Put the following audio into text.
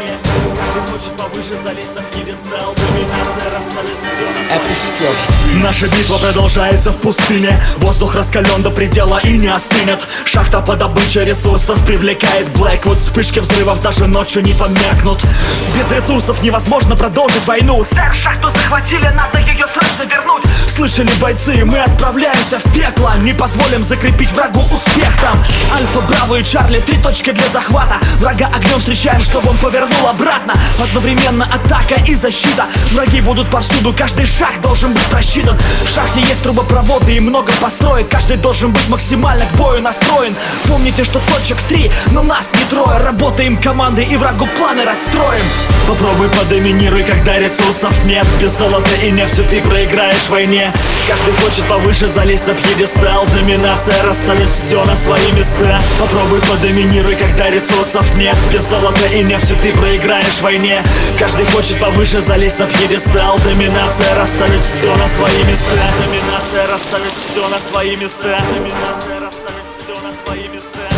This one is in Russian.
войне Каждый хочет повыше залезть на пьедестал. Доминация расставит все на свои Наша битва продолжается в пустыне. Воздух раскален до предела и не остынет. Шахта по добыче ресурсов привлекает Блэквуд. Вспышки взрывов даже ночью не померкнут. Без ресурсов невозможно продолжить войну. Сэр, шахту захватили, надо ее срочно вернуть Слышали бойцы, мы отправляемся в пекло. Не позволим закрепить врагу успех там. Альфа, Браво и Чарли, три точки для захвата. Врага огнем встречаем, чтобы он повернул обратно. Одновременно атака и защита. Враги будут повсюду, каждый шаг должен быть просчитан. В шахте есть трубопроводы и много построек. Каждый должен быть максимально к бою настроен. Помните, что точек три, но нас не трое. Работаем командой и врагу планы расстроим. Попробуй подоминируй, когда ресурсов нет. Без золота и нефти ты проиграешь в Каждый хочет повыше залезть на пьедестал. Доминация расставит все на свои места. Попробуй подоминируй, когда ресурсов нет. Без золота и нефти ты проиграешь в войне. Каждый хочет повыше залезть на пьедестал. Доминация расставит все на свои места. Доминация расставит все на свои места. Доминация расставит все на свои места